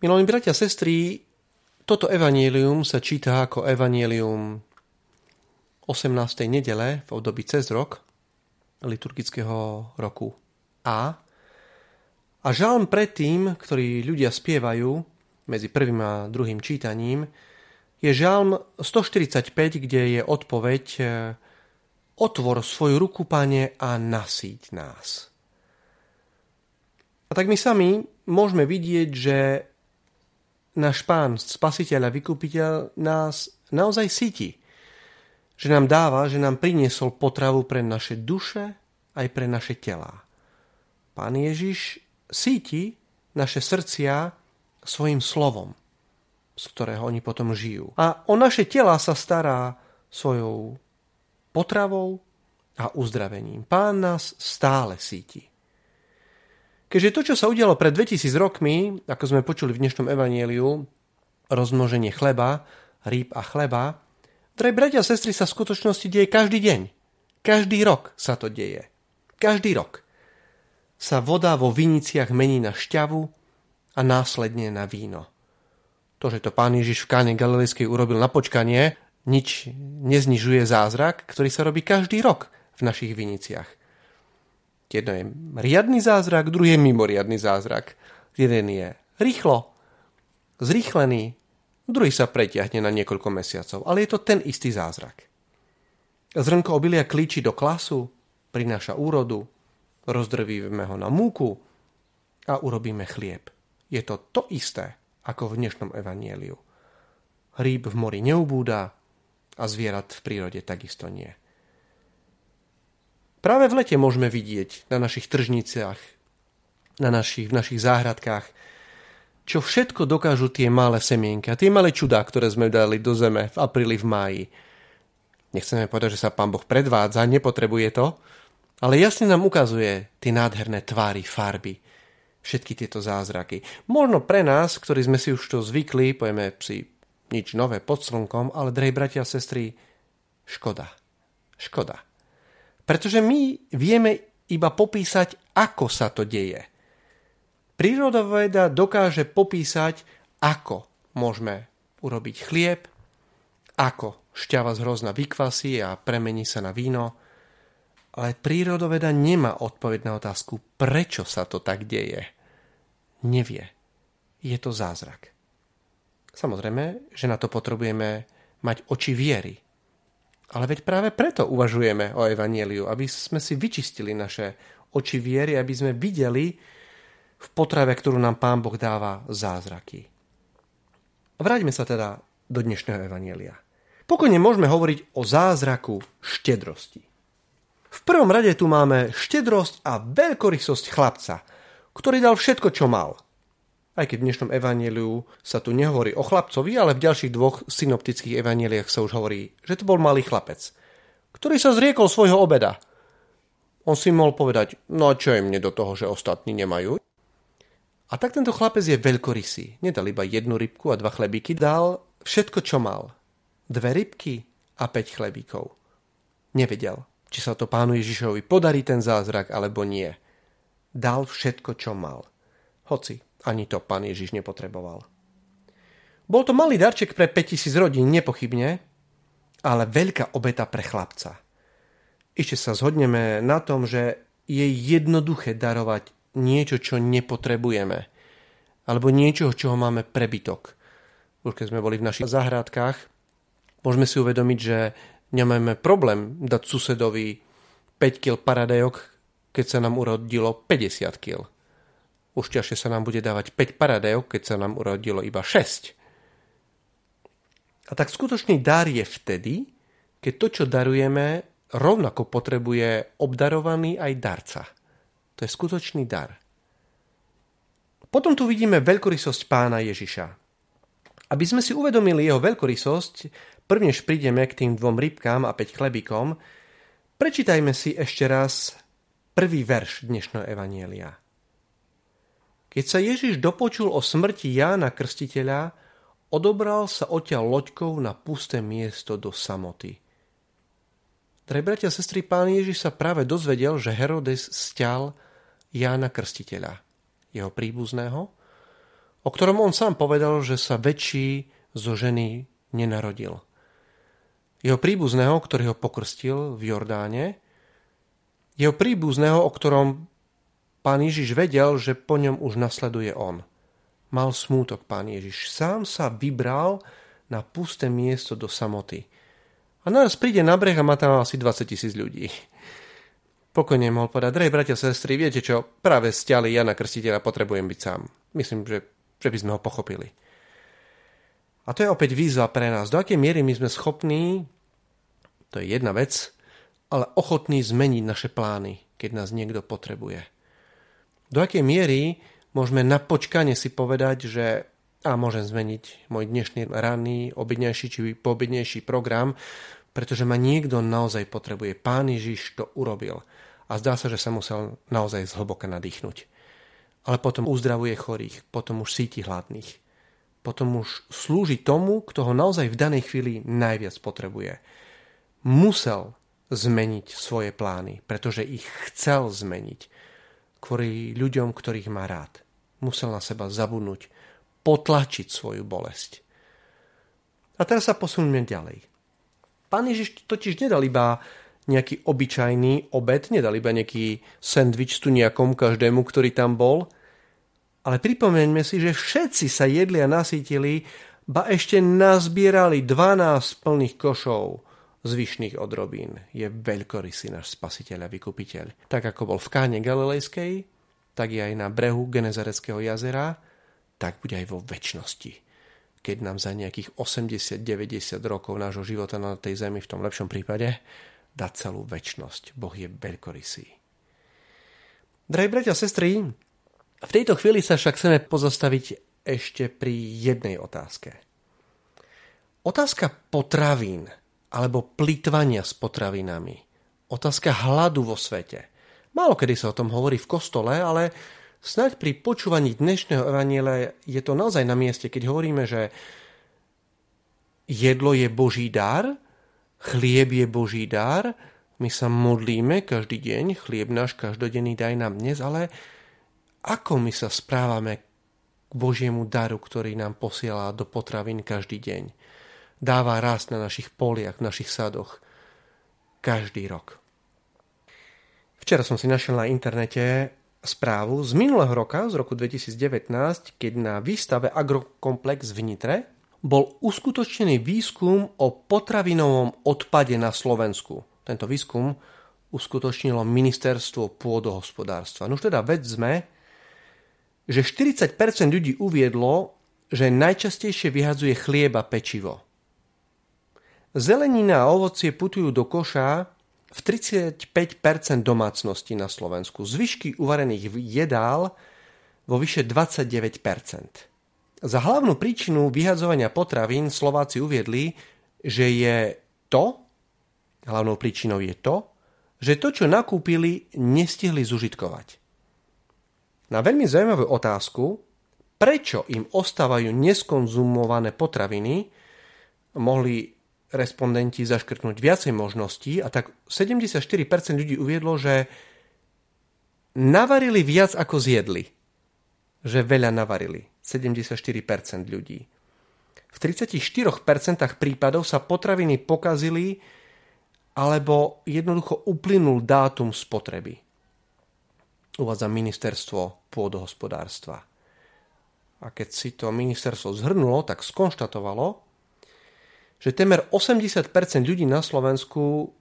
Milí bratia a sestry, toto evanílium sa číta ako evanílium 18. nedele v období cez rok liturgického roku A. A žalm predtým, ktorý ľudia spievajú medzi prvým a druhým čítaním, je žalm 145, kde je odpoveď Otvor svoju ruku, pane, a nasíť nás. A tak my sami môžeme vidieť, že náš pán, spasiteľ a vykupiteľ nás naozaj síti. Že nám dáva, že nám priniesol potravu pre naše duše aj pre naše telá. Pán Ježiš síti naše srdcia svojim slovom, z ktorého oni potom žijú. A o naše tela sa stará svojou potravou a uzdravením. Pán nás stále síti. Keďže to, čo sa udialo pred 2000 rokmi, ako sme počuli v dnešnom evanieliu, rozmnoženie chleba, rýb a chleba, draj bratia a sestry sa v skutočnosti deje každý deň. Každý rok sa to deje. Každý rok sa voda vo viniciach mení na šťavu a následne na víno. To, že to pán Ježiš v káne Galilejskej urobil na počkanie, nič neznižuje zázrak, ktorý sa robí každý rok v našich viniciach. Jedno je riadny zázrak, druhý je mimoriadný zázrak. Jeden je rýchlo, zrýchlený, druhý sa preťahne na niekoľko mesiacov, ale je to ten istý zázrak. Zrnko obilia klíči do klasu, prináša úrodu, rozdrvíme ho na múku a urobíme chlieb. Je to to isté, ako v dnešnom evanieliu. Hríb v mori neubúda a zvierat v prírode takisto nie. Práve v lete môžeme vidieť na našich tržniciach, na našich, v našich záhradkách, čo všetko dokážu tie malé semienka, tie malé čudá, ktoré sme dali do zeme v apríli, v máji. Nechceme povedať, že sa pán Boh predvádza, nepotrebuje to, ale jasne nám ukazuje tie nádherné tvary, farby, všetky tieto zázraky. Možno pre nás, ktorí sme si už to zvykli, povieme si nič nové pod slnkom, ale drej bratia a sestry, škoda. Škoda. Pretože my vieme iba popísať, ako sa to deje. Prírodoveda dokáže popísať, ako môžeme urobiť chlieb, ako šťava z hrozna vykvasí a premení sa na víno, ale prírodoveda nemá odpoveď na otázku, prečo sa to tak deje. Nevie. Je to zázrak. Samozrejme, že na to potrebujeme mať oči viery, ale veď práve preto uvažujeme o Evangeliu, aby sme si vyčistili naše oči viery, aby sme videli v potrave, ktorú nám Pán Boh dáva, zázraky. Vráťme sa teda do dnešného Evanielia. Pokojne môžeme hovoriť o zázraku štedrosti. V prvom rade tu máme štedrosť a veľkorysosť chlapca, ktorý dal všetko, čo mal – aj keď v dnešnom evaníliu sa tu nehovorí o chlapcovi, ale v ďalších dvoch synoptických evaníliách sa už hovorí, že to bol malý chlapec, ktorý sa zriekol svojho obeda. On si mohol povedať, no a čo je mne do toho, že ostatní nemajú? A tak tento chlapec je veľkorysý. Nedal iba jednu rybku a dva chlebíky, dal všetko, čo mal. Dve rybky a päť chlebíkov. Nevedel, či sa to pánu Ježišovi podarí ten zázrak, alebo nie. Dal všetko, čo mal. Hoci ani to pán Ježiš nepotreboval. Bol to malý darček pre 5000 rodín, nepochybne, ale veľká obeta pre chlapca. Ešte sa zhodneme na tom, že je jednoduché darovať niečo, čo nepotrebujeme, alebo niečo, čoho máme prebytok. Už keď sme boli v našich zahrádkach, môžeme si uvedomiť, že nemáme problém dať susedovi 5 kg paradajok, keď sa nám urodilo 50 kg. Už ťažšie sa nám bude dávať 5 paradajok, keď sa nám urodilo iba 6. A tak skutočný dar je vtedy, keď to, čo darujeme, rovnako potrebuje obdarovaný aj darca. To je skutočný dar. Potom tu vidíme veľkorysosť pána Ježiša. Aby sme si uvedomili jeho veľkorysosť, prvnež prídeme k tým dvom rybkám a 5 chlebíkom, prečítajme si ešte raz prvý verš dnešného Evanielia. Keď sa Ježiš dopočul o smrti Jána Krstiteľa, odobral sa odtiaľ loďkou na pusté miesto do samoty. Drahí bratia a sestry, pán Ježiš sa práve dozvedel, že Herodes stial Jána Krstiteľa, jeho príbuzného, o ktorom on sám povedal, že sa väčší zo ženy nenarodil. Jeho príbuzného, ktorý ho pokrstil v Jordáne, jeho príbuzného, o ktorom pán Ježiš vedel, že po ňom už nasleduje on. Mal smútok pán Ježiš. Sám sa vybral na pusté miesto do samoty. A naraz príde na breh a má tam asi 20 tisíc ľudí. Pokojne mohol povedať, drahí bratia, sestry, viete čo, práve stiali Jana Krstiteľa, potrebujem byť sám. Myslím, že, že by sme ho pochopili. A to je opäť výzva pre nás. Do akej miery my sme schopní, to je jedna vec, ale ochotní zmeniť naše plány, keď nás niekto potrebuje. Do akej miery môžeme na počkanie si povedať, že a môžem zmeniť môj dnešný ranný, obednejší či poobednejší program, pretože ma niekto naozaj potrebuje. Pán Ježiš to urobil a zdá sa, že sa musel naozaj zhlboka nadýchnuť. Ale potom uzdravuje chorých, potom už síti hladných. Potom už slúži tomu, kto ho naozaj v danej chvíli najviac potrebuje. Musel zmeniť svoje plány, pretože ich chcel zmeniť kvôli ľuďom, ktorých má rád. Musel na seba zabudnúť, potlačiť svoju bolesť. A teraz sa posuneme ďalej. Pán Ježiš totiž nedal iba nejaký obyčajný obed, nedal iba nejaký sendvič tu nejakom každému, ktorý tam bol, ale pripomeňme si, že všetci sa jedli a nasítili, ba ešte nazbierali 12 plných košov zvyšných odrobín. Je veľkorysý náš spasiteľ a vykupiteľ. Tak ako bol v káne Galilejskej, tak je aj na brehu Genezareckého jazera, tak bude aj vo väčšnosti. Keď nám za nejakých 80-90 rokov nášho života na tej zemi, v tom lepšom prípade, dá celú väčšnosť. Boh je veľkorysý. Drahí bratia a sestry, v tejto chvíli sa však chceme pozastaviť ešte pri jednej otázke. Otázka potravín alebo plýtvania s potravinami. Otázka hladu vo svete. Málo kedy sa o tom hovorí v kostole, ale Snaď pri počúvaní dnešného evaniela je to naozaj na mieste, keď hovoríme, že jedlo je Boží dar, chlieb je Boží dar, my sa modlíme každý deň, chlieb náš každodenný daj nám dnes, ale ako my sa správame k Božiemu daru, ktorý nám posiela do potravín každý deň. Dáva rast na našich poliach, v našich sadoch. Každý rok. Včera som si našiel na internete správu z minulého roka, z roku 2019, keď na výstave Agrokomplex v Nitre bol uskutočnený výskum o potravinovom odpade na Slovensku. Tento výskum uskutočnilo ministerstvo pôdohospodárstva. No už teda vedzme, že 40% ľudí uviedlo, že najčastejšie vyhadzuje chlieba pečivo. Zelenina a ovocie putujú do koša v 35% domácností na Slovensku. Zvyšky uvarených jedál vo vyše 29%. Za hlavnú príčinu vyhadzovania potravín Slováci uviedli, že je to, hlavnou príčinou je to, že to, čo nakúpili, nestihli zužitkovať. Na veľmi zaujímavú otázku, prečo im ostávajú neskonzumované potraviny, mohli respondenti zaškrtnúť viacej možností a tak 74% ľudí uviedlo, že navarili viac ako zjedli. Že veľa navarili. 74% ľudí. V 34% prípadov sa potraviny pokazili alebo jednoducho uplynul dátum spotreby. Uvádza ministerstvo pôdohospodárstva. A keď si to ministerstvo zhrnulo, tak skonštatovalo, že temer 80% ľudí na Slovensku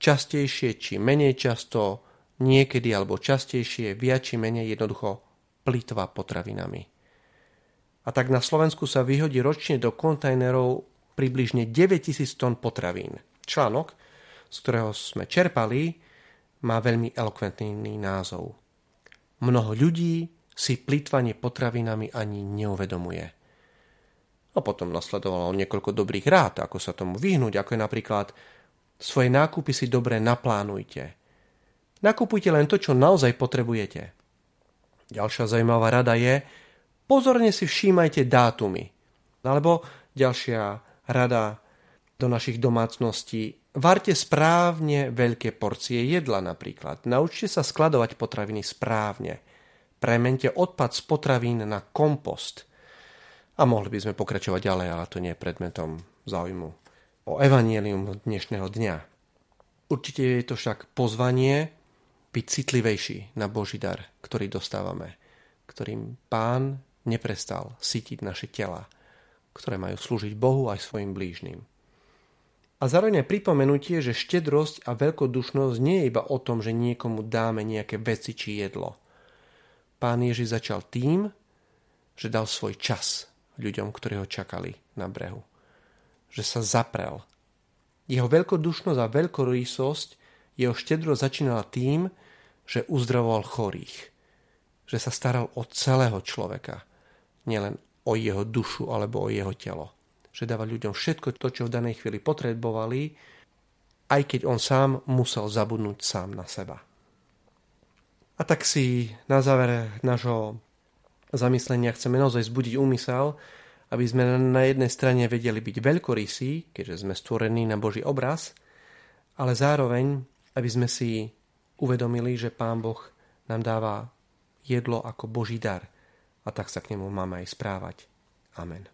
častejšie či menej často, niekedy alebo častejšie, viac či menej jednoducho plýtva potravinami. A tak na Slovensku sa vyhodí ročne do kontajnerov približne 9000 tón potravín. Článok, z ktorého sme čerpali, má veľmi elokventný názov. Mnoho ľudí si plýtvanie potravinami ani neuvedomuje. A potom nasledovalo niekoľko dobrých rád, ako sa tomu vyhnúť, ako je napríklad svoje nákupy si dobre naplánujte. Nakupujte len to, čo naozaj potrebujete. Ďalšia zaujímavá rada je, pozorne si všímajte dátumy. Alebo ďalšia rada do našich domácností, varte správne veľké porcie jedla napríklad. Naučte sa skladovať potraviny správne. Premente odpad z potravín na kompost. A mohli by sme pokračovať ďalej, ale to nie je predmetom záujmu o evanielium dnešného dňa. Určite je to však pozvanie byť citlivejší na Boží dar, ktorý dostávame, ktorým Pán neprestal sytiť naše tela, ktoré majú slúžiť Bohu aj svojim blížnym. A zároveň pripomenutie, že štedrosť a veľkodušnosť nie je iba o tom, že niekomu dáme nejaké veci či jedlo. Pán Ježiš začal tým, že dal svoj čas ľuďom, ktorí ho čakali na brehu. Že sa zaprel. Jeho veľkodušnosť a veľkorýsosť, jeho štedrosť začínala tým, že uzdravoval chorých. Že sa staral o celého človeka. Nielen o jeho dušu alebo o jeho telo že dáva ľuďom všetko to, čo v danej chvíli potrebovali, aj keď on sám musel zabudnúť sám na seba. A tak si na záver nášho zamyslenia chceme naozaj zbudiť úmysel, aby sme na jednej strane vedeli byť veľkorysí, keďže sme stvorení na Boží obraz, ale zároveň, aby sme si uvedomili, že Pán Boh nám dáva jedlo ako Boží dar a tak sa k nemu máme aj správať. Amen.